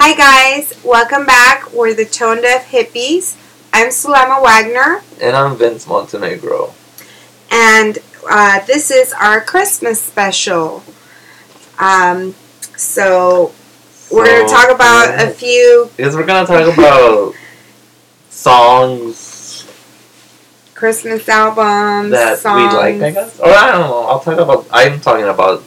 Hi guys, welcome back. We're the Tone Deaf Hippies. I'm Sulema Wagner, And I'm Vince Montenegro. and uh, this is our Christmas special. Um, so we're going to talk about a few Because we're gonna talk about songs Christmas albums that songs. we like, I guess. Or I don't know. I'll talk about. I'm talking about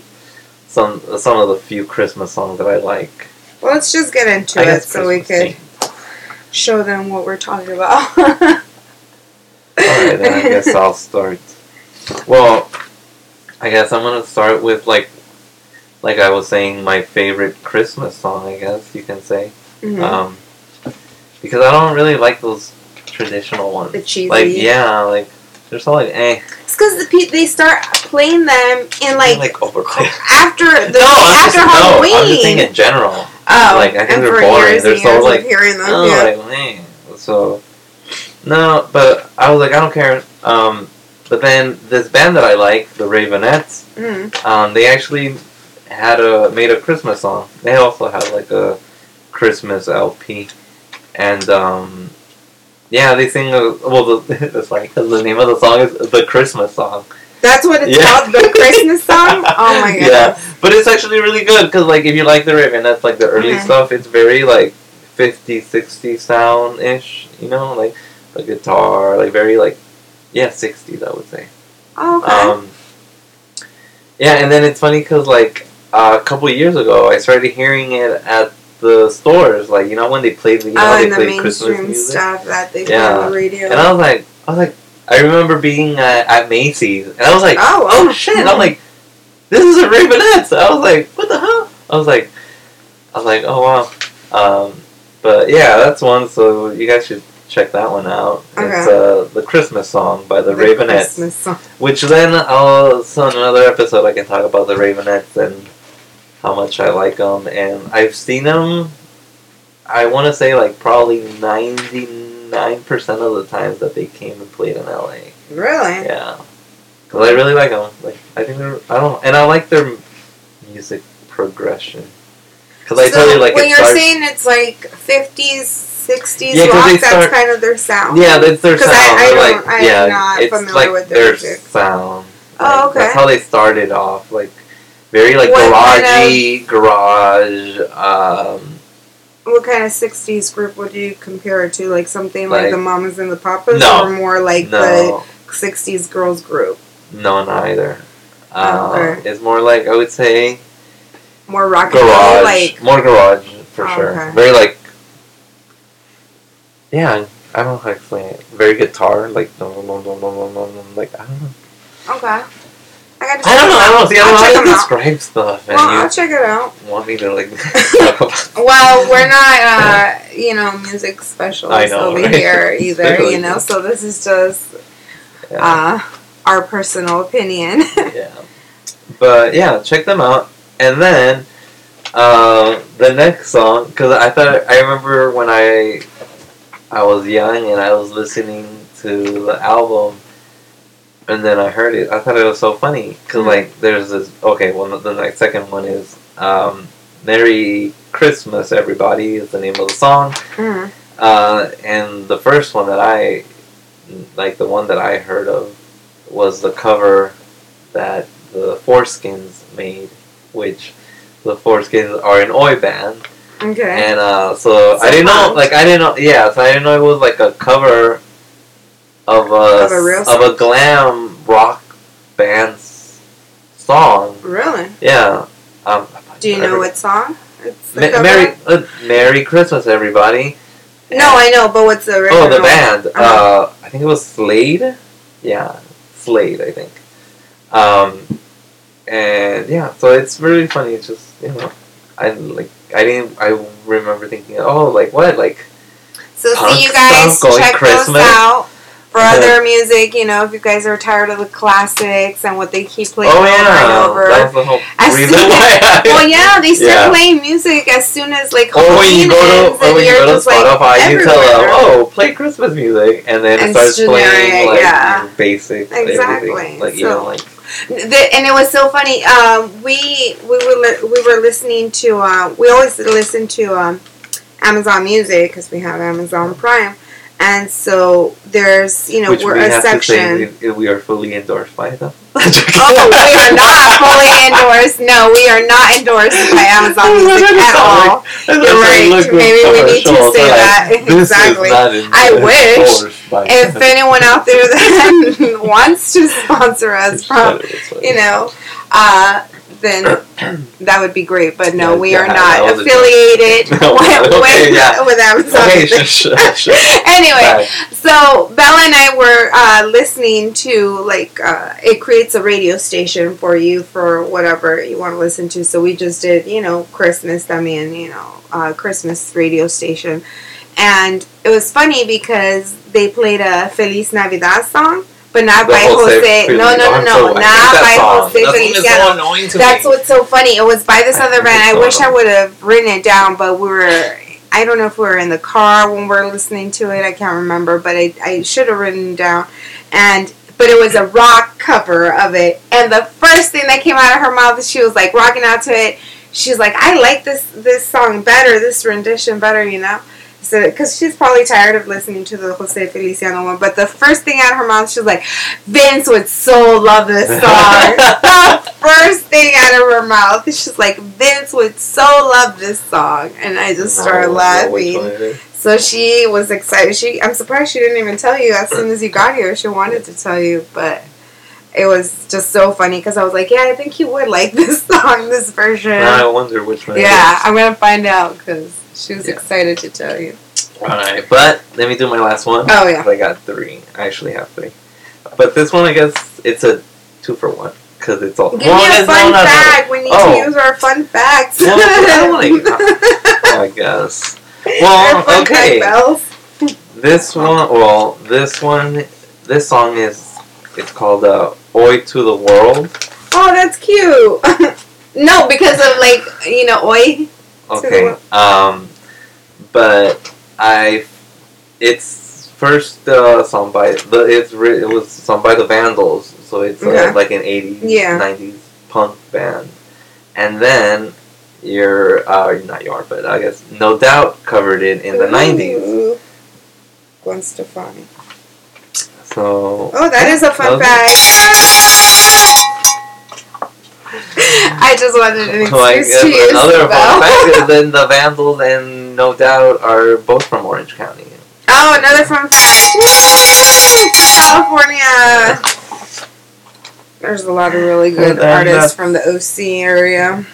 some some of the few Christmas songs that I like. Well, let's just get into I it so we could show them what we're talking about. Alright, then I guess I'll start. Well, I guess I'm gonna start with like, like I was saying, my favorite Christmas song. I guess you can say, Mhm. um, because I don't really like those traditional ones. the cheesy. Like yeah, like they're so like eh, It's because the pe- they start playing them in like, like after the no, after just, Halloween. No, I'm just saying in general. Oh, like, I think they're boring. They're so, like, hearing them. Oh, yeah. like man. So no, but I was like, I don't care. Um, but then this band that I like, the Raveonettes, Mm. um, they actually had a made a Christmas song. They also have like a Christmas LP, and um, yeah, they sing. A, well, the, it's 'cause the name of the song is the Christmas song. That's what it's Yeah. called, the Christmas song. Oh my god. Yeah, but it's actually really good because like if you like the Raveonettes, like the early Mhm. stuff, it's very like 50, 60 sound ish. You know, like the guitar, like very like yeah, sixties I would say. Oh, okay. Um, yeah, and then it's funny because like uh, a couple years ago, I started hearing it at the stores. Like you know when they played, you know oh, they the played Christmas music. stuff that they play on the radio. And I was like, I was like, I remember being at, at Macy's, and I was like, Oh, oh, oh. shit! I'm like, this is a Raveonettes. I was like, what the hell? I was like, I was like, oh wow. Um, but yeah, that's one. So you guys should check that one out. It's uh, the Christmas song by the, Raveonettes. Christmas song. Which then I'll so in another episode I can talk about the Raveonettes and how much I like them, and I've seen them. I want to say like probably ninety nine percent of the times that they came and played in LA. Really? Yeah, because I really like them. Like I think they're I don't and I like their music progression. Because I tell you like when you're starts. saying it's like 50s, 60s Yeah, 'cause rock, they that's start- kind of their sound. yeah, that's their sound. I- I They're don't- like, I am yeah, not it's familiar like with their their music. sound. Oh, okay. That's how they started off, like very like What kind garagey, garage. Um, What kind of 60s group would you compare it to? Like something like, Like- the Mamas and the Papas? No. Or more like no, the 60s girls group? no, neither. Uh, Okay. It's more like I would say More rock and garage? Like, more garage for Oh, sure. okay. Very like, yeah, I don't know how to explain it. Very guitar, like no, no, no, no, no, no, no, like I don't know. okay. I gotta I don't know. I don't know. See, I don't know how to out. describe stuff, and Well, I'll check it out. want me to like. Well, we're not, uh, you know, music specialists know, over right? here either, Especially you know, so this is just Yeah. uh, our personal opinion. yeah. But yeah, check them out. And then uh, the next song, because I thought I remember when I I was young and I was listening to the album, and then I heard it. I thought it was so funny because Mhm. like there's this. Okay, well the next second one is um, "Merry Christmas, Everybody" is the name of the song. Mhm. Uh, and the first one that I like, the one that I heard of, was the cover that the Foreskins made, which the Foreskins are an oi band, Okay. and uh, so, So I didn't know, like I didn't know, yeah, so I didn't know it was like a cover of a Of a real of a glam rock band song. really? Yeah. Um, Do you know what song? It's Ma- Merry uh, Merry Christmas, everybody. No, I know, but what's the original? Oh, the band. Uh-huh. Uh, I think it was Slade. Yeah, Slade. I think. Um, and yeah, so it's really funny. It's just you know, I like I didn't. I remember thinking, oh, like what, like So punk see you guys, check Christmas. those out. For other music, you know, if you guys are tired of the classics and what they keep playing oh over yeah, and over. that was the whole As reason soon. I, well, yeah, they start Yeah. playing music as soon as like Or when you go to, or and when you go to just like Spotify, you tell them, "Oh, play Christmas music," and then it And starts playing like yeah. basic, Exactly. everything. like So- even like The, and it was so funny. Um, we we were li- we were listening to. Uh, we always listen to um, Amazon Music because we have Amazon Prime, and so there's you know Which we're we a have section. to say we, are fully endorsed by them. Oh, we are not fully endorsed. No, we are not endorsed by Amazon Music at all. You're right. Maybe we need to say that. Exactly. I wish If anyone out there that wants to sponsor us from, you know, uh, then that would be great. But no, Yeah, we are not that was a joke. affiliated No, with, okay, with, yeah. with Amazon. Okay, sure, sure, sure. anyway, so Bella and I were uh, listening to like uh, it creates a radio station for you for whatever you want to listen to. So we just did you know Christmas. I mean you know uh, Christmas radio station, and it was funny because they played a Feliz Navidad song. But not The by Jose Jose. No, no, no, no. I hate Not by song. Jose That song is Feliciano. annoying to That's me. what's so funny. It was by this I other band. I wish. I would have written it down, but we were. I don't know if we were in the car when we were listening to it. I can't remember, but I, I should have written it down. And but it was a rock cover of it. And the first thing that came out of her mouth, she was like rocking out to it. She's like, I like this this song better, this rendition better, you know. So, because she's probably tired of listening to the Jose Feliciano one, but the first thing out of her mouth, she was like, "Vince would so love this song." the first thing out of her mouth, she's like, "Vince would so love this song," and I just started No, I know which one laughing. So she was excited. She, I'm surprised she didn't even tell you as soon as you got here. She wanted to tell you, but it was just so funny because I was like, "Yeah, I think he would like this song, this version." I wonder which one. yeah. I'm gonna find out because she was Yeah. excited to tell you. All right, but let me do my last one. Oh yeah. I got three. I actually have three, but this one I guess it's a two for one because it's all. Give well, me a fun fact. We need Oh. to use our fun facts. Well, I don't wanna- I guess. Well, okay. This one, well, this one, this song is it's called uh, "Oi to the World." Oh, that's cute. no, because of like you know, oi. Okay, um, but I, it's first uh, song by the it's re- it was sung by the Vandals, so it's uh, like an eighties, Yeah. nineties punk band, and then your uh, not your, but I guess No Doubt covered it in the nineties. Gwen Stefani. So Oh, that is a fun fact. I just wanted an oh excuse guess to use another the fun fact then the Vandals and No Doubt are both from Orange County. Oh, another fun fact. California. There's a lot of really good And then artists from the OC area.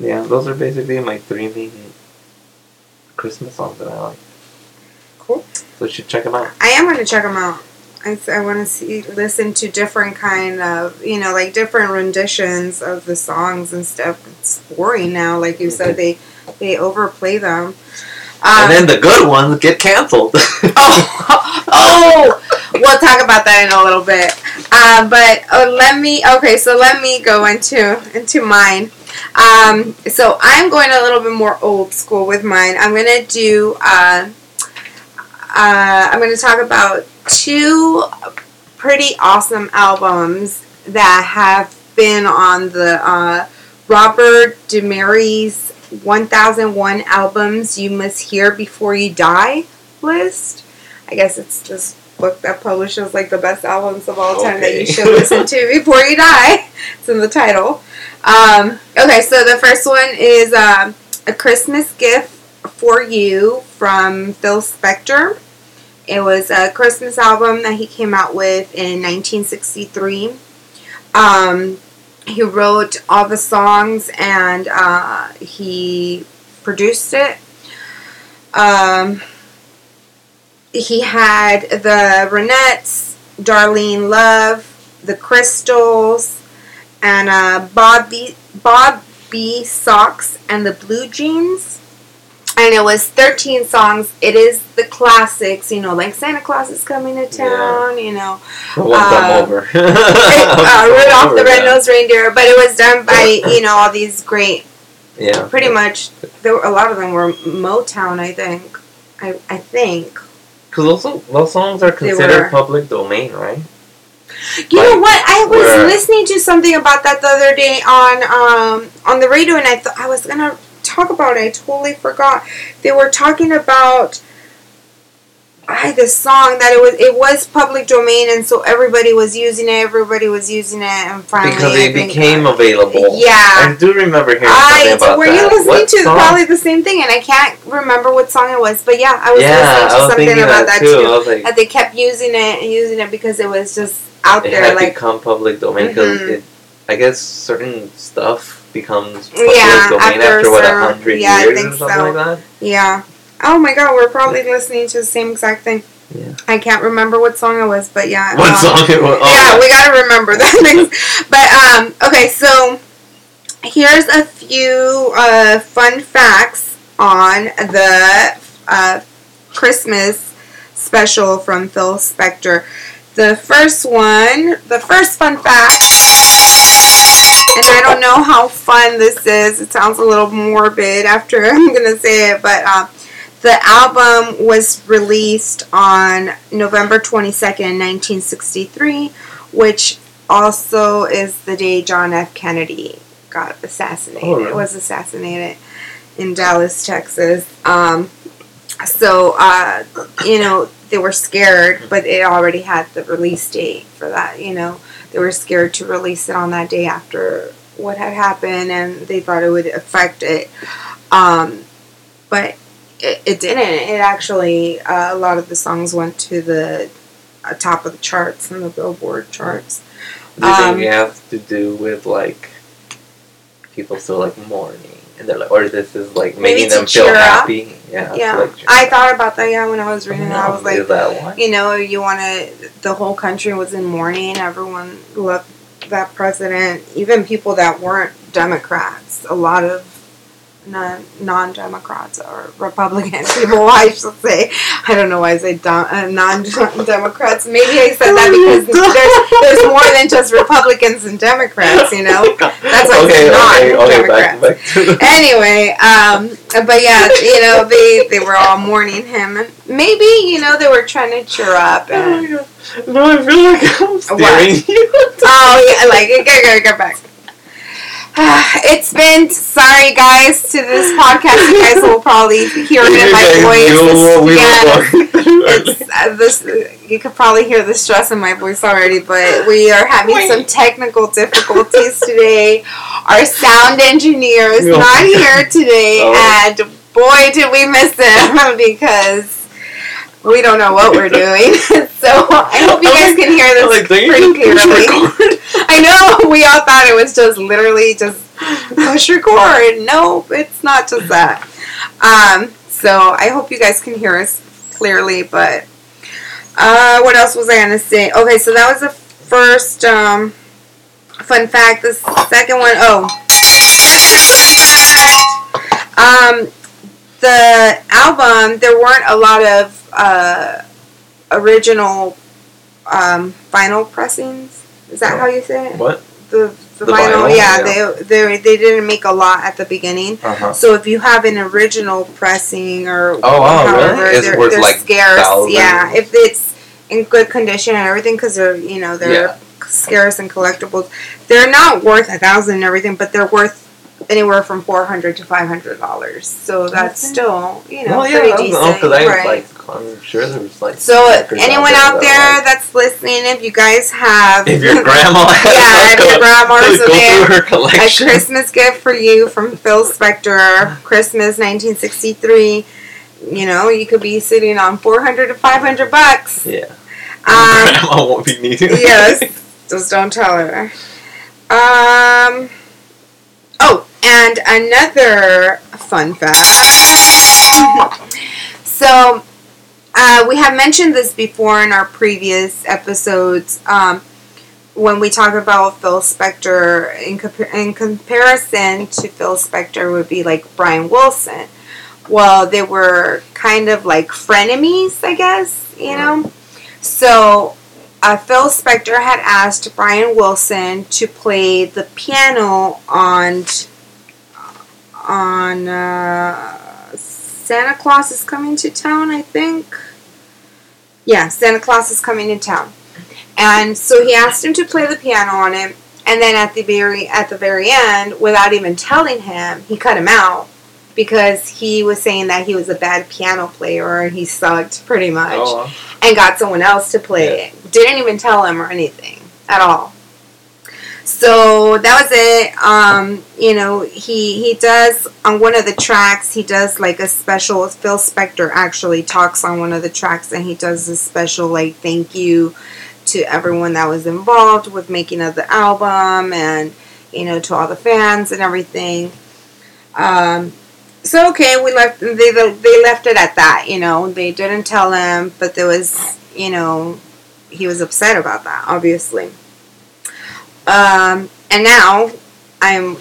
Yeah, those are basically my three main Christmas songs that I like. Cool. So you should check them out. I am going to check them out. I, I want to see, listen to different kind of, you know, like different renditions of the songs and stuff. It's boring now, like you said. They they overplay them. Um, and then the good ones get canceled. oh, oh, we'll talk about that in a little bit. Um, but uh, let me. Okay, so let me go into into mine. Um, so I'm going a little bit more old school with mine. I'm gonna do. Uh, uh, I'm gonna talk about two pretty awesome albums that have been on the uh, Robert Dimery's 1001 albums you must hear before you die list. I guess it's this book that publishes like the best albums of all time that you should listen to before you die. It's in the title. Um, okay, so the first one is um, A Christmas Gift for You from Phil Spector. It was a Christmas album that he came out with in 1963. Um, he wrote all the songs and uh, he produced it. Um, he had the Ronettes, Darlene Love, the Crystals, and uh, Bobby Bob B. Soxx and the Blue Jeans. And it was 13 songs. It is the classics, you know, like Santa Claus is coming to town, you know, the ones Uh, I'm over. uh, Rudolph the Over that. Red-Nosed Reindeer. But it was done by, you know, all these great Yeah. pretty much there were, a lot of them were Motown I think I, I think Because those, those songs are considered public domain, right? you know what I was listening to something about that the other day on um on the radio and I thought I was gonna talk about? it. I totally forgot. They were talking about I this song that it was it was public domain and so everybody was using it. Everybody was using it, and finally because it became available. Yeah. I do remember hearing I something about were that. you listening What to song? probably the same thing, and I can't remember what song it was, but yeah, I was yeah, listening to was something about that that too. too. Like, That they kept using it and using it because it was just out it there, had like become public domain because Mhm. I guess certain stuff becomes Yeah, domain after after, what a hundred yeah, I years think or something so. like that. yeah. Oh my god, we're probably listening to the same exact thing. Yeah. I can't remember what song it was, but yeah. What um, song it was? Oh, yeah, we gotta remember that things. But um, okay, so here's a few uh, fun facts on the uh, Christmas special from Phil Spector. The first one, the first fun fact, and I don't know how fun this is. It sounds a little morbid after I'm gonna say it, but um, the album was released on November 22nd, 1963, which also is the day John F. Kennedy got assassinated. Oh, really? Was assassinated in Dallas, Texas. Um, so, uh, you know, they were scared, but it already had the release date for that, you know. They were scared to release it on that day after what had happened, and they thought it would affect it. Um, but it, it didn't. It actually, uh, a lot of the songs went to the uh, top of the charts and the Billboard charts. Do you Um, think it has to do with like people still like mourning and they're like, or this is like Maybe making them feel cheer up. happy? Yeah. Yeah, like, I up. thought about that. Yeah, when I was reading it, I was like, that you know, you want to. The whole country was in mourning. Everyone loved that president. Even people that weren't Democrats. A lot of non non Democrats or Republican people, I should say. I don't know why I say uh, non Democrats. Maybe I said that because there's there's more than just Republicans and Democrats. You know. That's why I okay, said okay, okay, back, non-Democrats. back to anyway, um, but yeah, you know, they they were all mourning him, and maybe you know they were trying to cheer up. Oh And, my god. No, I feel like I'm staring you. oh yeah, like get get get back. It's been sorry guys to this podcast. You guys will probably hear it in my voice. You knew what we Yeah, were going through. it's uh, this. You could probably hear the stress in my voice already, but we are having Wait. some technical difficulties today. Our sound engineer is Oh. not here today, Oh. and boy, did we miss him because we don't know what we're doing. so I hope you guys can hear this like, pretty clearly. I know we all thought it was just literally just push record. Nope, it's not just that. Um, so I hope you guys can hear us clearly. But uh, what else was I gonna say? Okay, so that was the first um, fun fact. The second one, oh, um, the album. There weren't a lot of uh, original um, vinyl pressings. Is that how you say it? What? The, the, The vinyl, vinyl, yeah, yeah. They, they they didn't make a lot at the beginning. Uh huh. So if you have an original pressing or Oh, wow, however, really? It's they're, worth, they're like, scarce. thousands? Yeah, if it's in good condition and everything, because they're you know they're Yeah. scarce and collectibles. They're not worth a thousand and everything, but they're worth anywhere from four hundred to five hundred dollars. So that's Okay. still you know Well, yeah, pretty I don't know, I right? like, I'm sure there was like. so records anyone there out that there were, that's listening, if you guys have if your grandma has Yeah, if your a- grandma's go there, through her a. Christmas gift for you from Phil Spector, Christmas 1963. You know, you could be sitting on 400 to 500 bucks. Yeah. Um, grandma won't be needing yes, just don't tell her. Um. Oh, and another fun fact. so, uh, we have mentioned this before in our previous episodes. Um, when we talk about Phil Spector, in, compa- in comparison to Phil Spector, would be like Brian Wilson. Well, they were kind of like frenemies, I guess, you know? So, uh, Phil Spector had asked Brian Wilson to play the piano on on uh, Santa Claus is coming to town. I think. Yeah, Santa Claus is coming to town, and so he asked him to play the piano on it. And then at the very at the very end, without even telling him, he cut him out because he was saying that he was a bad piano player and he sucked pretty much, Oh, and got someone else to play it. Didn't even tell him or anything at all. So that was it. Um, you know, he he does on one of the tracks. He does like a special. Phil Spector actually talks on one of the tracks, and he does a special like thank you to everyone that was involved with making of the album, and you know to all the fans and everything. Um, so okay, we left. They they left it at that. You know, they didn't tell him, but there was you know he was upset about that, obviously. Um, and now I'm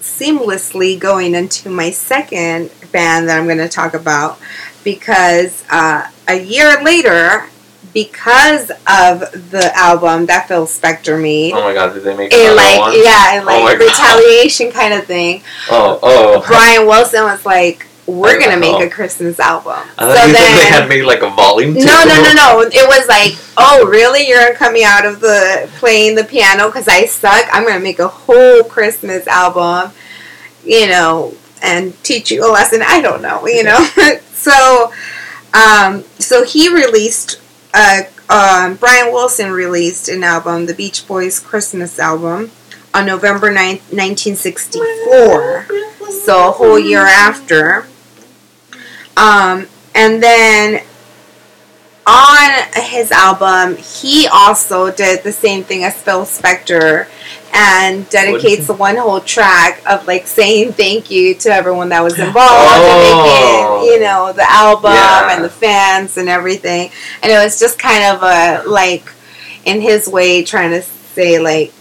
seamlessly going into my second band that I'm going to talk about because uh, a year later, because of the album that Phil Spector made, oh my god, did they make in another like one? yeah, in Oh like God. retaliation kind of thing, Oh, oh. Brian Wilson was like, "We're gonna make a Christmas album." I you said they had made like a volume. two. no, no, no, no. It was like, "Oh, really? You're coming out of the playing the piano because I suck. I'm gonna make a whole Christmas album, you know, and teach you a lesson." I don't know, you know. so, um, so he released. Uh, um, Brian Wilson released an album, the Beach Boys Christmas album, on November 9th, 1964 so a whole year after. Um, and then on his album, he also did the same thing as Phil Spector and dedicates the one whole track of like saying thank you to everyone that was involved Oh. in making, you know, the album Yeah. and the fans and everything. And it was just kind of a like in his way trying to say like.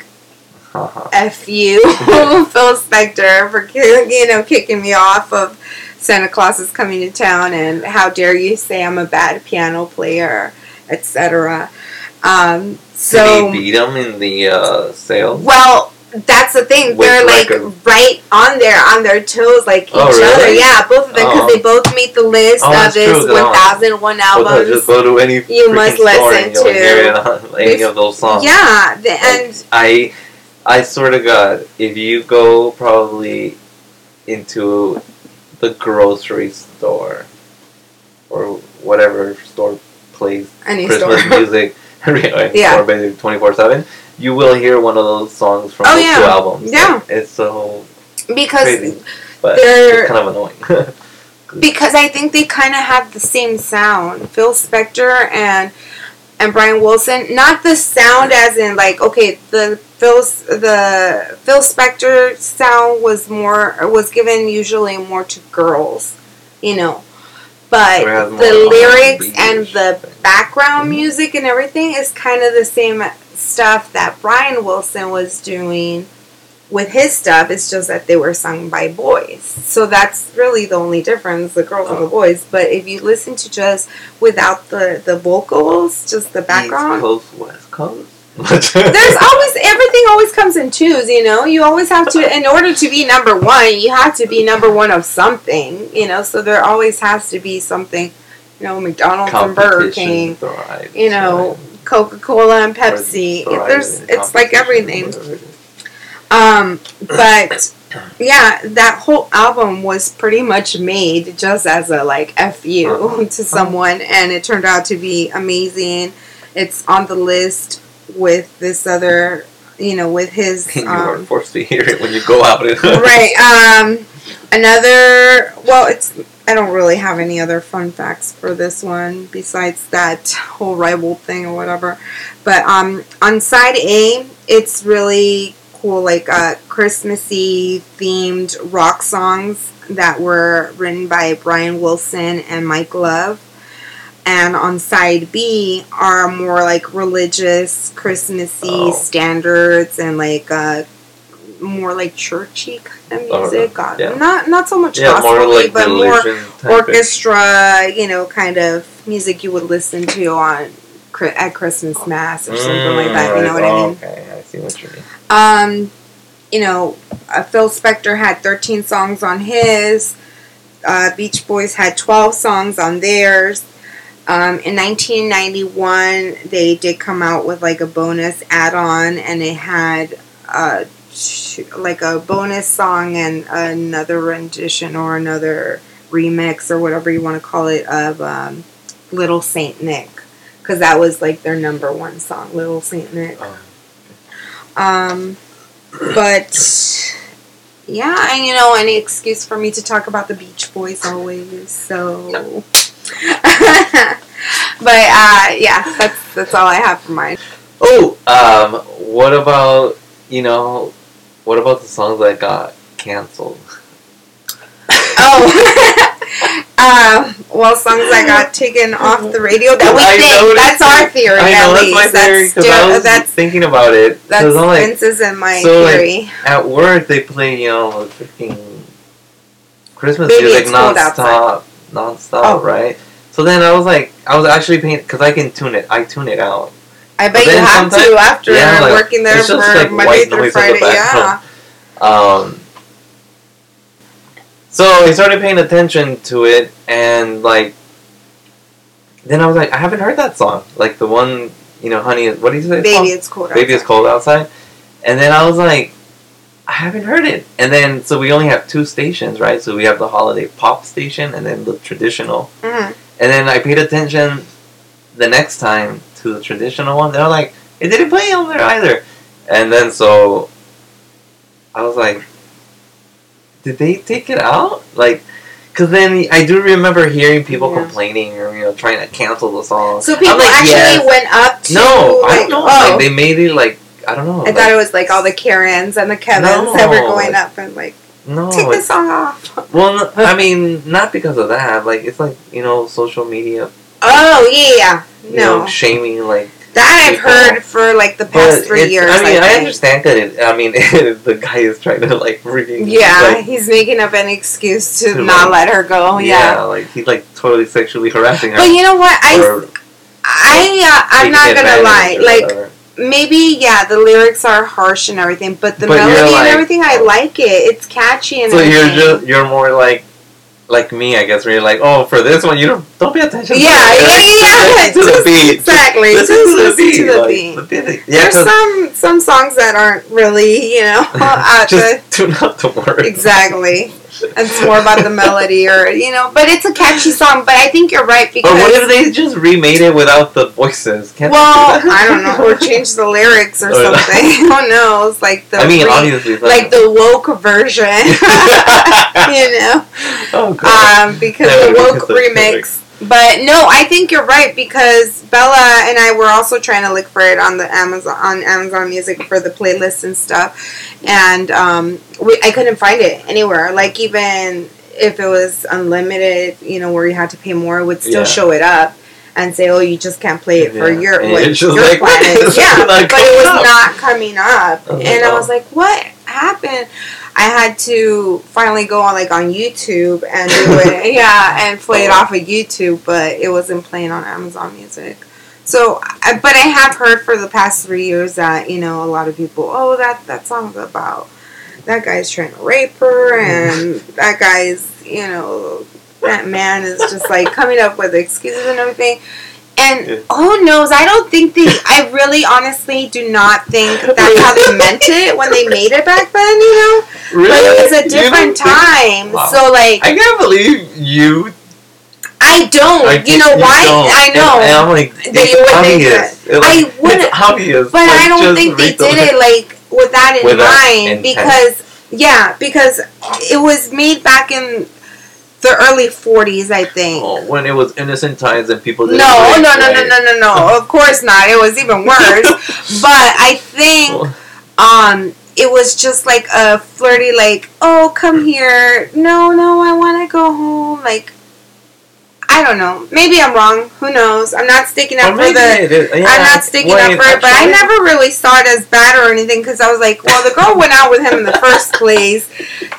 F you, Phil Spector, for you know kicking me off of Santa Claus is coming to town, and how dare you say I'm a bad piano player, etc. Um, so, Did he beat them in the uh, sales? well, that's the thing. With They're like right on there, on their toes, like each Oh, other. Yeah, both of them, because Oh. they both made the list Oh, of his true, 'cause I don't- 1001 Well, albums. just go to any you must listen to- hear any of those songs. yeah, the, and I I swear to God, if you go probably into the grocery store or whatever store plays any Christmas store. music, any uh, Yeah. basically twenty four seven, you will hear one of those songs from Oh, those yeah. two albums. Yeah. Like, it's so because crazy, but they're- it's kind of annoying. because I think they kind of have the same sound. Phil Spector and and Brian Wilson, not the sound as in like okay, the Phil the Phil Spector sound was more was given usually more to girls, you know. But the lyrics and the background music and everything is kind of the same stuff that Brian Wilson was doing with his stuff. It's just that they were sung by boys. So that's really the only difference, the girls and the Oh. boys. But if you listen to just without the, the vocals, just the background. East Coast, West Coast. there's always everything always comes in twos, you know. You always have to in order to be number one, you have to be number one of something, you know. So there always has to be something, you know, McDonald's and Burger King, thrives, you know, right? Coca Cola and Pepsi. There's it's like everything. whatever it is. Um, but yeah, that whole album was pretty much made just as a like fu Uh-huh. to someone, and it turned out to be amazing. It's on the list with this other, you know, with his you are um, forced to hear it when you go out. right. Um, another. Well, it's. I don't really have any other fun facts for this one besides that whole rival thing or whatever. But um, on side A, it's really cool, like uh, Christmassy themed rock songs that were written by Brian Wilson and Mike Love. And on side B are more like religious, Christmassy Oh. standards and like uh, more like churchy kind of Oh, music. God, Yeah. not not so much yeah, gospel, more like but more orchestra, you know, kind of music you would listen to on at Christmas mass or something like that. You know what I mean? Mm, Okay, I see what you mean. Um, you know, uh, Phil Spector had 13 songs on his. Uh, Beach Boys had 12 songs on theirs. Um, in 1991, they did come out with like a bonus add-on, and it had uh, like a bonus song and another rendition or another remix or whatever you want to call it of um, Little Saint Nick because that was like their number one song, Little Saint Nick. Oh. Um, but yeah, and you know, any excuse for me to talk about the Beach Boys always. So, but uh, yeah, that's that's all I have for mine. Oh, um, what about you know, what about the songs that got canceled? Oh. Um, well, songs that got taken off the radio that we I think. That's our theory. I at know that's my theory because I was that's thinking about it. that's like, Vince's and my so, like, theory. at work they play you know freaking Christmas Baby, music nonstop, nonstop, Oh. right? So then I was like, I was actually paying because I can tune it. I tune it out. I bet you have to after yeah, like, working there for like, Monday through noise in the Friday. Yeah. Um, so I started paying attention to it, and like, then I was like, I haven't heard that song, like the one, you know, honey. What do you say? it's Baby, called? it's cold. Baby, it's outside. cold outside. And then I was like, I haven't heard it. And then so we only have two stations, right? So we have the holiday pop station and then the traditional. Mhm. And then I paid attention the next time to the traditional one. They're like, it didn't play on there either. And then so I was like, did they take it out? Like, because then I do remember hearing people Yeah. complaining or you know trying to cancel the song. So people like, actually yes. went up to No, like, I don't know. oh, Like, they made it like I don't know. I like, thought it was like all the Karens and the Kevins that were going up and like no. take the song off. well, I mean, not because of that. Like it's like you know, social media, Oh yeah, you no, know, shaming like. That I've heard for like the past But three years. I mean, I, think. understand that. It, I mean, the guy is trying to like freaking. Yeah, like, he's making up an excuse to To, not like, let her go. yeah, Yeah, like he's like totally sexually harassing her. but you know what? I or I uh, I'm not gonna lie. Like maybe yeah, the lyrics are harsh and everything, but the But melody like- and everything, I like it. It's catchy and so you're just you're more like. Like me, I guess, where you're like, oh, for this one, you don't don't pay attention. to Yeah, the yeah, yeah, to the beat. exactly, Just to the beat. to the like, beat. the beat. Yeah, There's some some songs that aren't really you know uh, at the just tune out the words. exactly. It's more about the melody or you know, but it's a catchy song. But I think you're right because. Or what if they just remade it without the voices? Can't well, do? I don't know, or change the lyrics or Or- something. Who knows? Like the I mean, re- obviously, it's like the woke version, you know, oh god. um, because the woke remix. But no, I think you're right because Bella and I were also trying to look for it on the Amazon on Amazon Music for the playlists and stuff, and um, we I couldn't find it anywhere. Like even if it was unlimited, you know, where you had to pay more, it would still Yeah. show it up and say, "Oh, you just can't play it for your And what your like, plan what is." is Yeah, but it was up? not coming up, I and like, I oh. was like, "What happened?" I had to finally go on like on YouTube and do it, yeah, and play it off of YouTube, but it wasn't playing on Amazon Music. So, I, but I have heard for the past three years that you know a lot of people, oh, that that song's about that guy's trying to rape her, and that guy's, you know, that man is just like coming up with excuses and everything. And Yeah. who knows? I don't think they. I really, honestly, do not think that's how they meant it when they made it back then. You know, Really? but it was a different time. Wow. So like, I can't believe you. I don't. I you know why? don't. I know. And, I'm like, That it's would obvious. It, like, I wouldn't- It's obvious. But Like, I don't think they did it like with that in With mind intent. because yeah, because it was made back in the early 40s, I think. Oh, when it was innocent times and people didn't. No, no, no, no, right? no, no, no. Of course not. It was even worse. but I think um it was just like a flirty like, "Oh, come here. No, no, I want to go home." Like I don't know. Maybe I'm wrong. Who knows? I'm not sticking up for the yeah, I'm not sticking wait, up for it, but I never really saw it as bad or anything because I was like, well, the girl went out with him in the first place,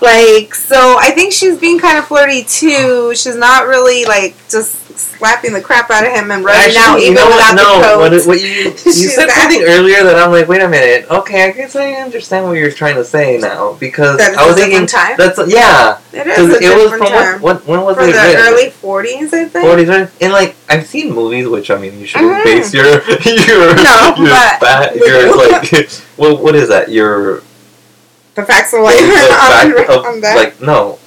like, so I think she's being kind of flirty too. She's not really like just slapping the crap out of him and running Actually, out even know what? without no, the coat. What, what you you said something earlier that I'm like, wait a minute. Okay, I guess I understand what you're trying to say now because I was thinking time? that's yeah it is a it was from term. what, when, when was it the early 40s, I think. Forties, right? And like I've seen movies, which I mean, you shouldn't Mhm. base your your No, your fat, your like well, what is that? Your The facts of the life on, fact of on that. like no,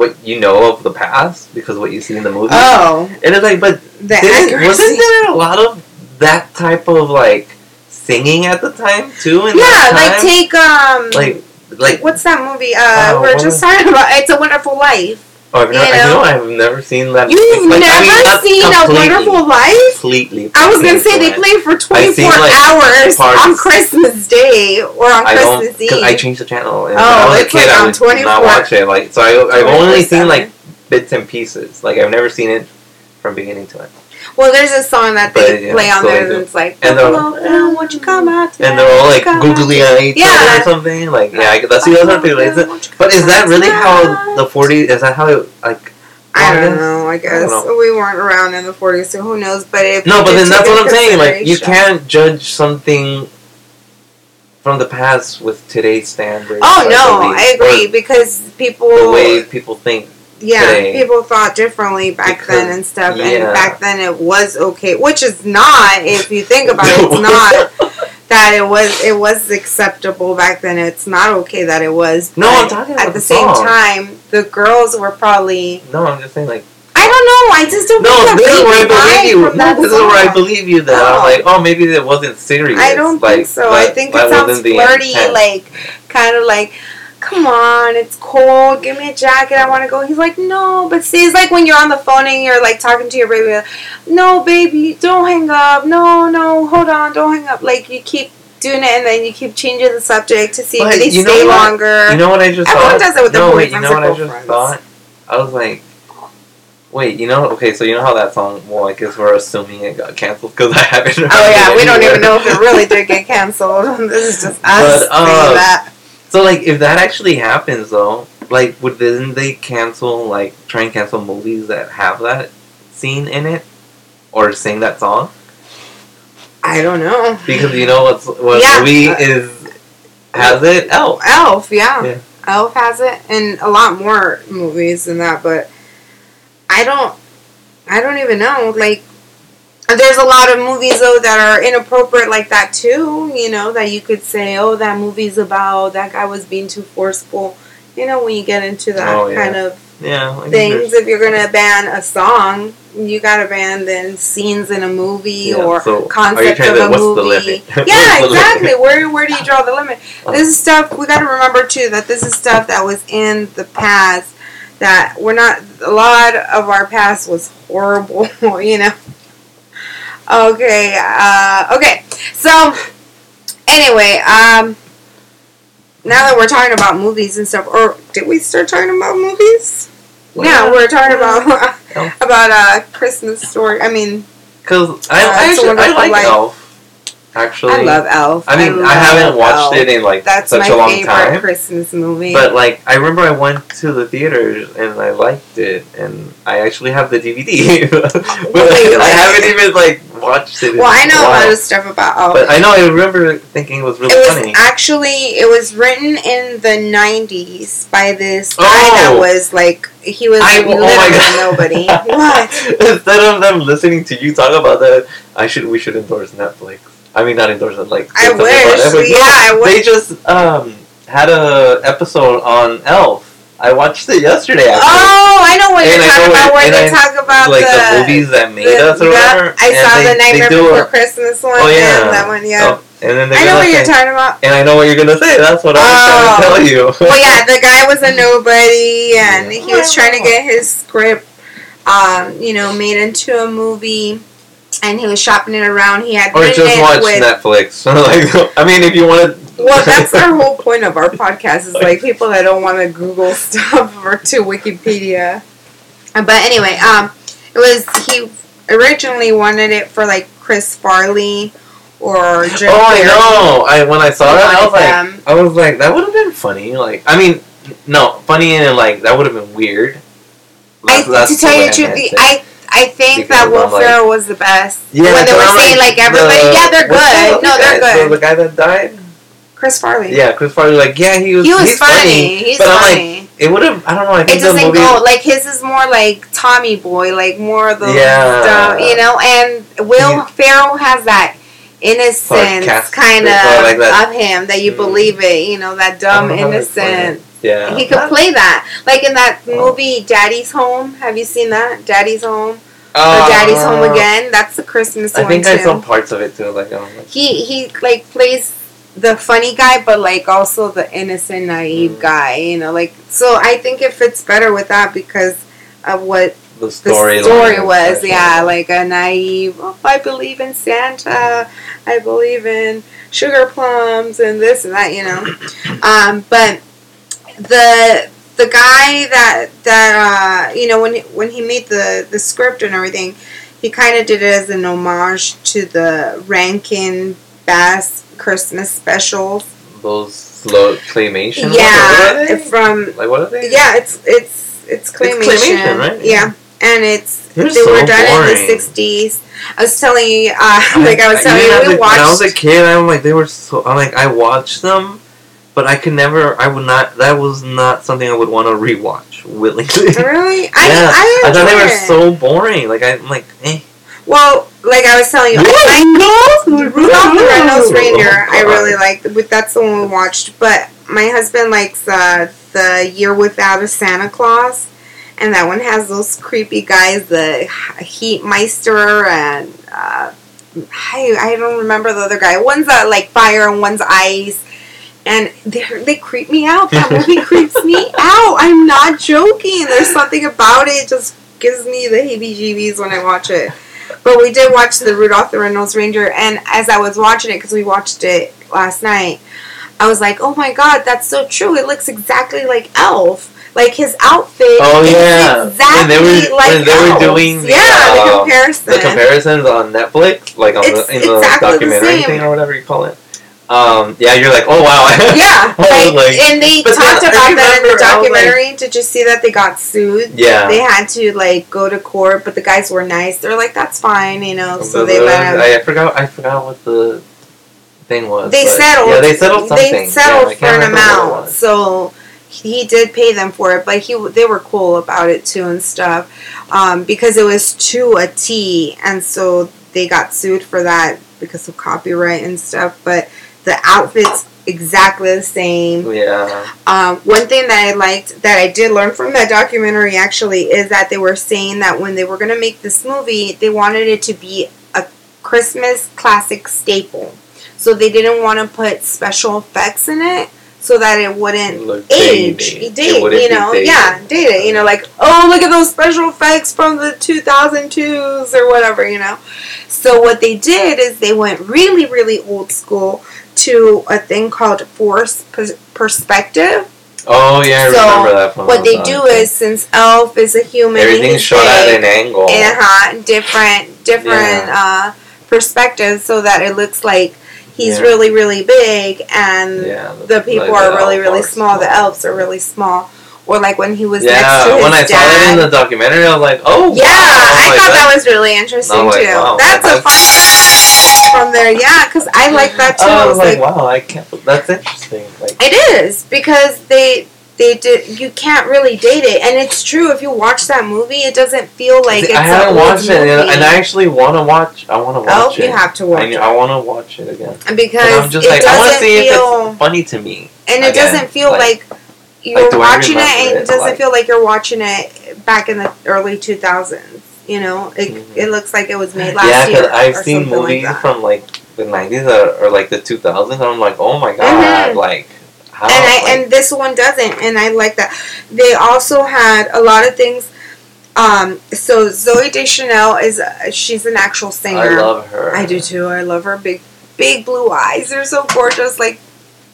what you know of the past because what you see in the movie. oh, And it's like, but the didn't, wasn't there a lot of that type of like singing at the time too? In yeah, like take um, like like what's that movie? Uh, Uh, we we're just talking about. It's a Wonderful Life. Oh, I've never, you I know? know I've never seen that. You've like, I never mean, seen a Wonderful Life? Completely. I was gonna say they play for 24 seen, like, hours parts. on Christmas Day or on I don't Christmas Eve. I changed the channel. And Oh, when I a it's kid, like I on would 24 not watch it. Like so, I, I've only seen like bits and pieces. Like I've never seen it from beginning to end. Well, there's a song that they But, yeah, play on so there they do. that's like, And they're- Bill, won't you come out And they're all like googly eyed Yeah. or something. Like yeah, I, that's what. Is it? But is that really how the 40s, Is that how it like? I don't know. I guess know. we weren't around in the 40s, so who knows? But if No, but then that's what I'm saying. Like you can't judge something from the past with today's standards. Oh no, I agree because people, The way people think. Yeah, today. people thought differently back then and stuff, yeah. and back then it was okay, which is not. If you think about it, it's not that it was. It was acceptable back then. It's not okay that it was. No, I'm talking about at the the same song. time, the girls were probably. no, I'm just saying like. I don't know. I just don't. No, this is where I believe you. No, this is where I believe you. That no. I'm like, oh, maybe it wasn't serious. I don't like, think so. I think it sounds flirty, intent. like kind of like, "Come on, it's cold. Give me a jacket. I want to go." He's like, "No," but see, it's like when you're on the phone and you're like talking to your baby. like, No, baby, don't hang up. No, no, hold on, don't hang up. Like you keep doing it, and then you keep changing the subject to see But if they stay longer. You know what I just Everyone thought? does it with their no, wait, you know what I just thought? I was like, wait, you know, okay, so you know how that song? Well, I guess we're assuming it got canceled because I haven't. heard oh yeah, we don't even know if it really did get canceled. this is just us But, uh, saying that. So like, if that actually happens though, like, would then they cancel like try and cancel movies that have that scene in it, or sing that song? I don't know. Because you know what's what Yeah. movie uh, is has it? Elf. Elf, yeah. Yeah. Elf has it, and a lot more movies than that. But I don't, I don't even know. Like, there's a lot of movies though that are inappropriate like that too. You know that you could say, oh, that movie's about that guy was being too forceful. You know when you get into that Oh, yeah. kind of Yeah. things. If you're gonna ban a song, you gotta ban then scenes in a movie Yeah, or so concept of a movie. Yeah, What's the limit? exactly. Where where do you draw the limit? Oh. This is stuff we got to remember too that this is stuff that was in the past that we're not. A lot of our past was horrible, you know. Okay, uh, okay. So anyway, um, now that we're talking about movies and stuff, or did we start talking about movies? yeah, we're talking about Elf. about uh Christmas story. I mean, Because Uh, I, I, it's a actually, I like. Elf. Actually, I love Elf. I mean, I, love haven't watched Elf. it in like That's such a long time. That's my favorite. Christmas movie. But like, I remember I went to the theaters and I liked it, and I actually have the DVD. but Wait, I like- haven't even like watched it. in well, I know a lot of stuff about Elf. But I know I remember thinking it was really it was funny. actually it was written in the '90s by this guy Oh. that was like he was I- literally oh my God. nobody. what? Instead of them listening to you talk about that, I should we should endorse Netflix. I mean, not endorse it. Like I say wish, Netflix. yeah, I wish. They just um had a episode on Elf. I watched it yesterday. Actually. Oh, I know what And you're I talking about. it- Where they I- talk about like the, the, movies that made the- us or whatever. I saw they, the Nightmare Before a, Christmas one. Oh, yeah. and that one. Yeah, oh, and then I know what you're talking about. And I know what you're gonna say. That's what I was Oh. trying to tell you. well, yeah, the guy was a nobody, and Yeah. he was trying to get his script, um, you know, made into a movie, and he was shopping it around. He had or just watch with. Netflix. like, I mean, if you want to. Well, that's our whole point of our podcast is like people that don't want to Google stuff or to Wikipedia. But anyway, um, it was he originally wanted it for like Chris Farley or Jim Oh, I know. I when I saw that, I was wanted like. I was like, that would have been funny. Like, I mean, no, funny and like that would have been weird. I, That's- that's to tell you the truth, meant the, it. I I think Because that Will I'm like- Ferrell was the best. Yeah, when they were I'm saying like everybody, the- yeah, they're good. No, they're guy? good. The guy that died. Chris Farley. Yeah, Chris Farley. Like, yeah, he was. he was he's funny. He's but I'm like, funny. it would have. I don't know. I think the doesn't movie. go like his is more like Tommy Boy, like more of the Yeah. stuff, you know. And Will He- Ferrell has that. innocence kind of like of him that you Mm. believe it. You know that dumb I don't know how to explain innocent. Yeah. He could play that, like in that Oh. movie Daddy's Home. Have you seen that? Daddy's Home Uh, Daddy's Home Again? That's the Christmas I one think too. I saw parts of it too. Like, like he he like plays the funny guy, but like also the innocent, naive Mm. guy. You know, like so. I think it fits better with that because of what the the story. story line, was. especially. Yeah, like a naive. Oh, I believe in Santa. I believe in sugar plums and this and that. You know, um, but the the guy that that uh, you know when he, when he made the the script and everything, he kind of did it as an homage to the Rankin Bass Christmas specials. those slow claymation. yeah, from like what are they? yeah, it's it's it's claymation, claymation, right? Yeah, and it's They're they so were done in the '60s. I was telling you, uh, like I was telling you, we a- When I was a kid, I'm like they were so. I'm like I watched them, but I could never. I would not. That was not something I would want to rewatch willingly. Really, I yeah, I, I thought they were it. so boring. Like I'm like, eh. well. Like I was telling you, I, I Rudolph the Red-Nosed Reindeer. I really liked, that's the one we watched. But my husband likes uh, the Year Without a Santa Claus, and that one has those creepy guys, the Heat Miser and uh, I I don't remember the other guy. One's uh, like fire and one's ice. And they they creep me out. That movie creeps me out. I'm not joking. There's something about it just gives me the heebie-jeebies when I watch it. But we did watch the Rudolph the Red-Nosed Reindeer, and as I was watching it, because we watched it last night, I was like, "Oh my god, that's so true! It looks exactly like Elf. Like his outfit. Oh, yeah. exactly When they were- like when they were doing the, yeah, the um, comparison. The comparisons on Netflix, like on It's the in the exactly the documentary same. thing or whatever you call it. Um, yeah, you're like, oh wow. yeah, I like, like- and they talked then about that in the was like- documentary. Did you see that they got sued? yeah. They had to like go to court, but the guys were nice. They're like, "That's fine," you know. So they let him. I, I forgot. I forgot what the thing was. They settled. Yeah, they settled something. They settled Yeah, for an remember what it amount, so he did pay them for it. But he they were cool about it too and stuff, um, because it was to a T, and so they got sued for that because of copyright and stuff. But the outfits exactly the same. Yeah. Um, one thing that I liked that I did learn from that documentary actually is that they were saying that when they were going to make this movie, they wanted it to be a Christmas classic staple. So they didn't want to put special effects in it so that it wouldn't Look age. dated. It It wouldn't you know, yeah, dated. You know, like oh look at those special effects from the 2002s or whatever, you know. So what they did is they went really, really old school to a thing called force perspective. Oh yeah, I So, remember that from What the they do is since Elf is a human, everything's shot at an angle. uh-huh, different different uh, perspectives, so that it looks like he's Yeah. really, really big, and yeah, the people like are the really, really are small. The elves are really small. Or like when he was Yeah, next to his when I dad. saw it in the documentary, I was like, oh yeah, wow. I like, thought that was really interesting like, too. wow, That's a fun from there. Yeah, because I like that oh, too. I I was like, wow, I can't. That's interesting. Like, It is because they they did. You can't really date it, and it's true. If you watch that movie, it doesn't feel like it's I haven't watched it, and, I actually want to watch. I want to oh, watch it. you have to watch I, it I want to watch it again. because And I'm just it like, I want to see if feel it's funny to me. and it again, doesn't feel like- like, you're I watching it, and it doesn't like- feel like you're watching it back in the early 2000s. You know, it Mhm. it looks like it was made last year. yeah, year. because I've seen like movies from like the '90s or, or like the 2000s, and I'm like, oh my god, Mhm. like how? and I like, and this one doesn't, and I like that. They also had a lot of things. Um, so Zooey Deschanel is uh, she's an actual singer. I love her. I do too. I love her big, big blue eyes. They're so gorgeous. Like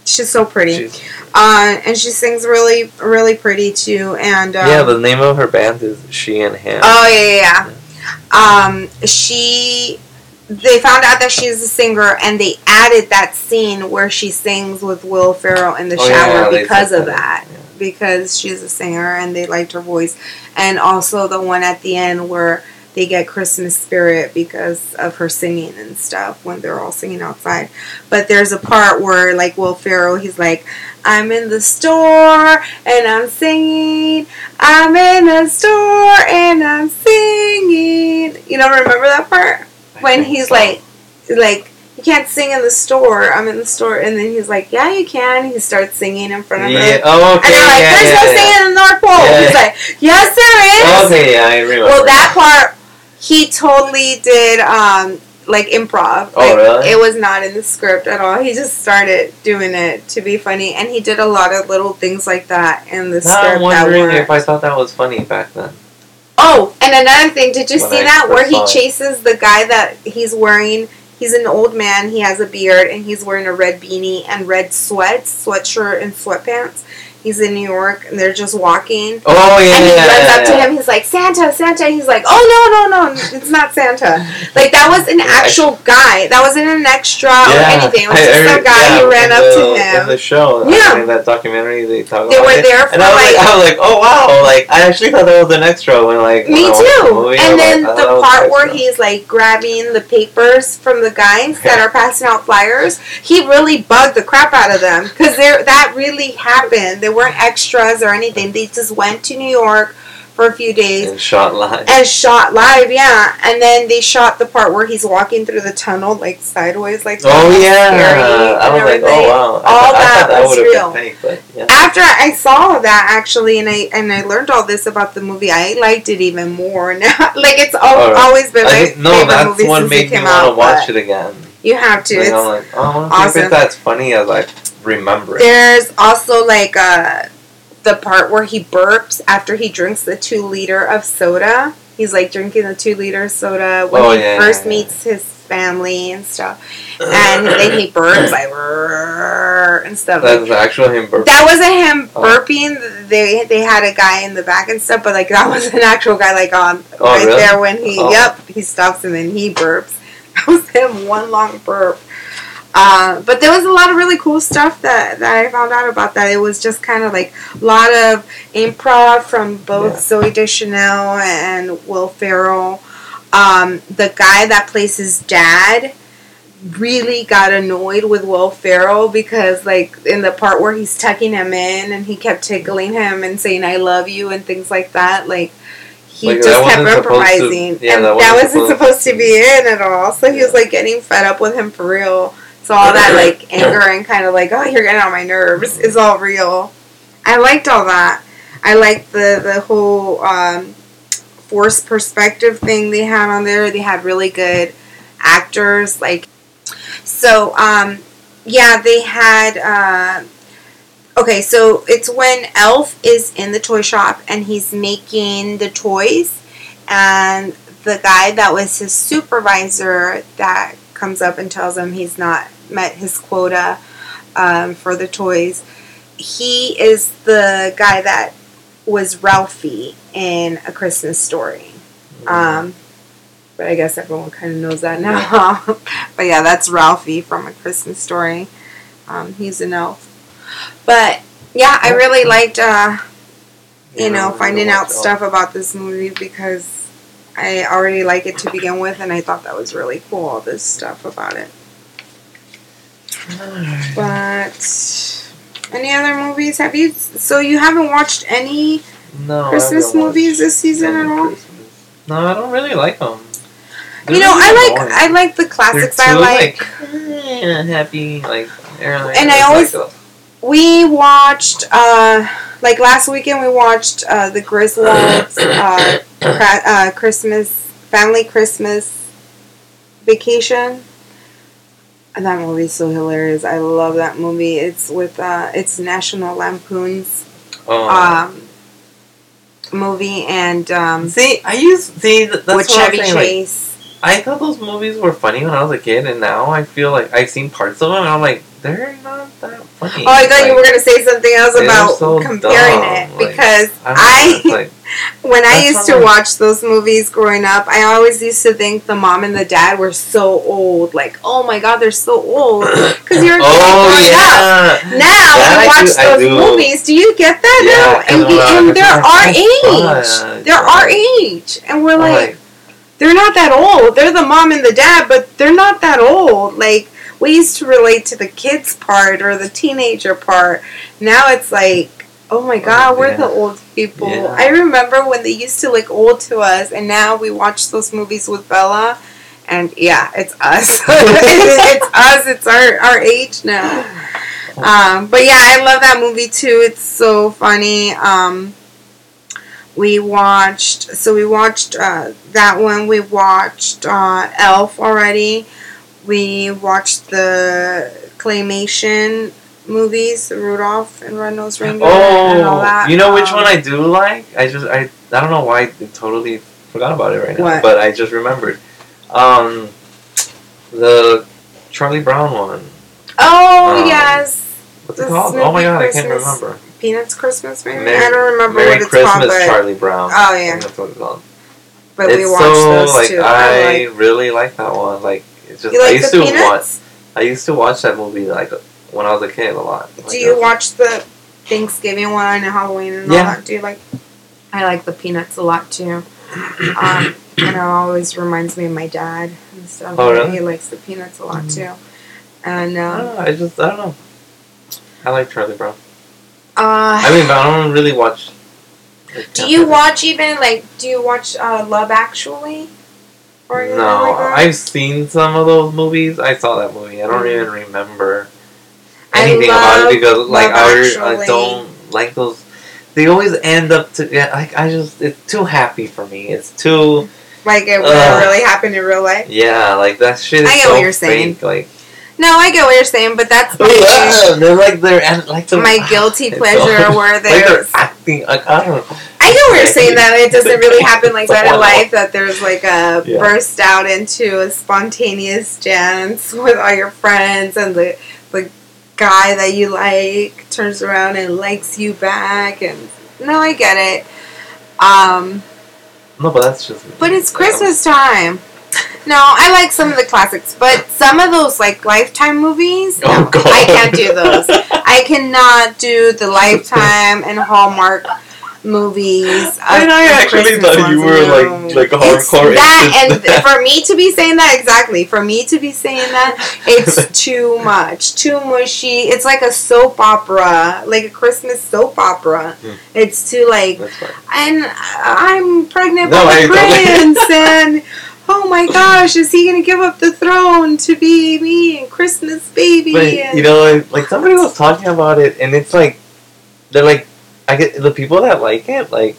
she's so pretty. She's, Uh, and she sings really, really pretty too. And um, yeah, the name of her band is She and Him. oh yeah, yeah, yeah. Um, she. They found out that she's a singer, and they added that scene where she sings with Will Ferrell in the Oh, shower they because of that. Yeah. because she's a singer and they liked her voice. And also the one at the end where they get Christmas spirit because of her singing and stuff when they're all singing outside. But there's a part where like Will Ferrell, he's like, I'm in the store and I'm singing. I'm in the store and I'm singing. You don't remember that part? When he's so. like, like you can't sing in the store. I'm in the store, and then he's like, yeah, you can. He starts singing in front of Yeah. her. Oh, okay. And they're like, yeah, there's yeah, no yeah. singing in the North Pole. He's like, yes, there is. Okay, yeah, I remember. Well, that part, he totally did, um, like improv. Oh, Like, really? It was not in the script at all. He just started doing it to be funny, and he did a lot of little things like that in the script I'm wondering if I thought that was funny back then. Oh, and another thing, did you When see I that where he saw it. chases the guy that he's wearing? He's an old man. He has a beard, and he's wearing a red beanie and red sweats, sweatshirt, and sweatpants. He's in New York, and they're just walking. Oh yeah, and he runs yeah, up to him. He's like, Santa, Santa. He's like, oh no, no, no, it's not Santa. Like that was an actual guy. That wasn't an extra or anything. It was just some guy yeah, who ran up the, to In him. the show, uh, Yeah. I mean, that documentary they talk They about were it. there for and I was like, like- I was like, oh wow, like I actually thought that was an extra when like Me when the too. movie, And then like, the that was part an where he's like grabbing the papers from the guys that are passing out flyers, he really bugged the crap out of them because there that really happened. They weren't extras or anything. They just went to New York for a few days and shot live. and shot live. Yeah, and then they shot the part where he's walking through the tunnel like sideways, like oh yeah, I was like, oh, everything. oh wow, I All thought, I that that was would have real. been fake, but yeah. after I saw that actually, and I and I learned all this about the movie, I liked it even more. Now, like it's al- Oh, always been my I think, no, favorite that's movie what since made it me came want to watch it again. You have to. Like, It's, I'm like, oh, I awesome. if that's funny I remember it. there's also like uh, the part where he burps after he drinks the two liter of soda. He's like drinking the two liter soda when Oh, he yeah, first yeah, yeah. meets his family and stuff, and then he burps like and stuff. like That's actually him burping. That wasn't him Oh. burping. They they had a guy in the back and stuff, but like that was an actual guy like on Oh, right really? there when he Oh. yep he stops and then he burps. That was him one long burp. Uh, but there was a lot of really cool stuff that, that I found out about that. It was just kind of like a lot of improv from both Yeah. Zooey Deschanel and Will Ferrell. Um, the guy that plays his dad really got annoyed with Will Ferrell because like in the part where he's tucking him in and he kept tickling him and saying I love you and things like that like he Like, just kept wasn't to- improvising yeah, and that that, wasn't wasn't supposed to be in at all so he was like getting fed up with him for real so all that like anger and kind of like oh you're getting on my nerves is all real. I liked all that. I liked the the whole um, forced perspective thing they had on there. They had really good actors like so um yeah they had uh okay so it's when elf is in the toy shop and he's making the toys and the guy that was his supervisor that comes up and tells him he's not met his quota um, for the toys he is the guy that was ralphie in a christmas story um, but I guess everyone kind of knows that now. but yeah, that's Ralphie from A Christmas Story. Um, he's an elf. But yeah, I really liked, uh, you know, finding out stuff about this movie because I already like it to begin with, and I thought that was really cool, all this stuff about it. But any other movies? Have you? So you haven't watched any No, Christmas movies this season at all? Christmas. No, I don't really like them. you know, I like I like the classics. I like. eh, happy like. And I always- We watched, uh, like last weekend, we watched uh, the Griswolds uh, cra- uh, Christmas family Christmas vacation, and that movie's so hilarious. I love that movie. It's with uh, it's National Lampoon's Oh. um, movie and um, see, I used see th- that's with Chevy saying. Like, Chase. I thought those movies were funny when I was a kid, and now I feel like I've seen parts of them, and I'm like, they're not that funny. Oh, I thought Like, you were gonna say something else about so comparing dumb, it like, because I, I, know, like, when I used to I'm- watch those movies growing up, I always used to think the mom and the dad were so old. Like, oh my god, they're so old because you're a kid oh growing up. Now That we I watch do- I those do. movies. Do you get that Yeah, now? And, when and they're our "Oh, age. fun." They're our age, and we're oh, like, like, they're not that old. They're the mom and the dad, but they're not that old. Like we used to relate to the kids part or the teenager part. Now it's like, oh my god, we're yeah. the old people. Yeah. I remember when they used to look old to us, and now we watch those movies with Bella, And yeah, it's us. it's us. It's our, our age now. Um, but yeah, I love that movie too. It's so funny. Um, we watched, so we watched uh, that one. We watched uh, Elf already. We watched the claymation movies, Rudolph and Red-Nosed Reindeer, and all Oh, that. you know which Um, one I do like? I just I I don't know why I totally forgot about it right now, What? but I just remembered. Um, the Charlie Brown one. Oh Um, yes, What's it called? Oh my Snoopy god, I can't remember. Peanuts Christmas maybe. Merry- I don't remember Merry what it's Christmas, called, but, Charlie Brown. Oh, yeah. that's what it's called. but it's we watched so those like too. I like. really like that one. Like it's just You I used to watch. I used to watch that movie like when I was a kid a lot. Like, Do you watch the Thanksgiving one and Halloween and all that? Do you like? I like the Peanuts a lot too. Um, and it always reminds me of my dad and stuff. Oh, really? He likes the Peanuts a lot Mm. too. And I um, don't know, I just I don't know. I like Charlie Brown. Uh, I mean, but I don't really watch. like, do you watch even like? Do you watch uh, Love Actually? Or No, like? I've seen some of those movies. I saw that movie. I don't Mhm. even remember anything about it because, like, I, I don't like those. They always end up to yeah, like I just it's too happy for me. It's too like it Ugh. really happen in real life. yeah, like that shit is I get so what you're saying. Like No, I get what you're saying, but that's my, Ugh, they're like they're and like the, my guilty pleasure where like they're acting like I don't know. I get what you're saying that it doesn't really happen like that in life. That there's like a Yeah. burst out into a spontaneous dance with all your friends, and the the guy that you like turns around and likes you back, and no, I get it. Um, No, but that's just. but it's Christmas time. No, I like some of the classics, but some of those like Lifetime movies, Oh, no, God. I can't do those. I cannot do the Lifetime and Hallmark movies. Of- I actually Christmas thought you were like like a hardcore. that, and that. for me to be saying that exactly, for me to be saying that, it's too much, too mushy. It's like a soap opera, like a Christmas soap opera. Hmm. It's too like and I'm pregnant No, by I the prince, and oh my gosh, is he gonna give up the throne to be me and Christmas baby? But and you know, like, like somebody was talking about it, and it's like they're like, I get the people that like it, like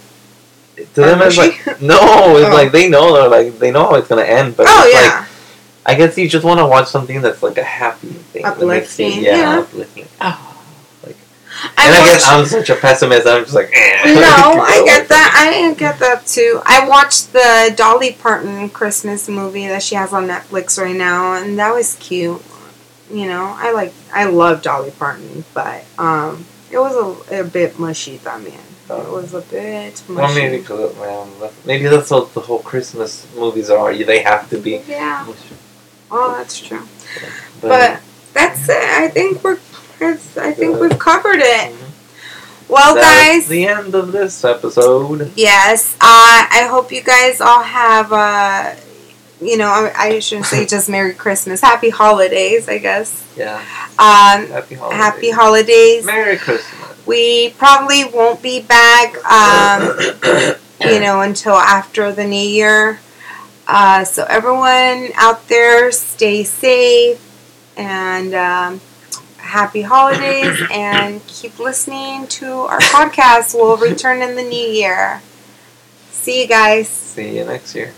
to them it's like no, it's Oh. like they know they're like they know how it's gonna end, but oh it's like yeah, I guess you just want to watch something that's like a happy thing, that makes you- Uplifting, yeah, yeah. uplifting. Oh, like, I and I guess I'm such a pessimist. I'm just like, eh. no, I get that. I get that too. I watched the Dolly Parton Christmas movie that she has on Netflix right now, and that was cute. You know, I like, I love Dolly Parton, but um, it was a, a bit mushy. That man, it was a bit mushy. Well, maybe because man, maybe that's what the whole Christmas movies are. You they have to be. Yeah. Oh, that's true. But, But that's it. I think we're. It's, I think Good. we've covered it. Mhm. Well, That's guys. the end of this episode. Yes. Uh, I hope you guys all have. Uh, you know, I, I shouldn't say just Merry Christmas, Happy Holidays. I guess. Yeah. Um, Happy holidays. happy Holidays. Merry Christmas. We probably won't be back. Um, you know, until after the new year. Uh, so everyone out there, stay safe and um, happy holidays, and keep listening to our podcast. We'll return in the new year. See you guys. See you next year.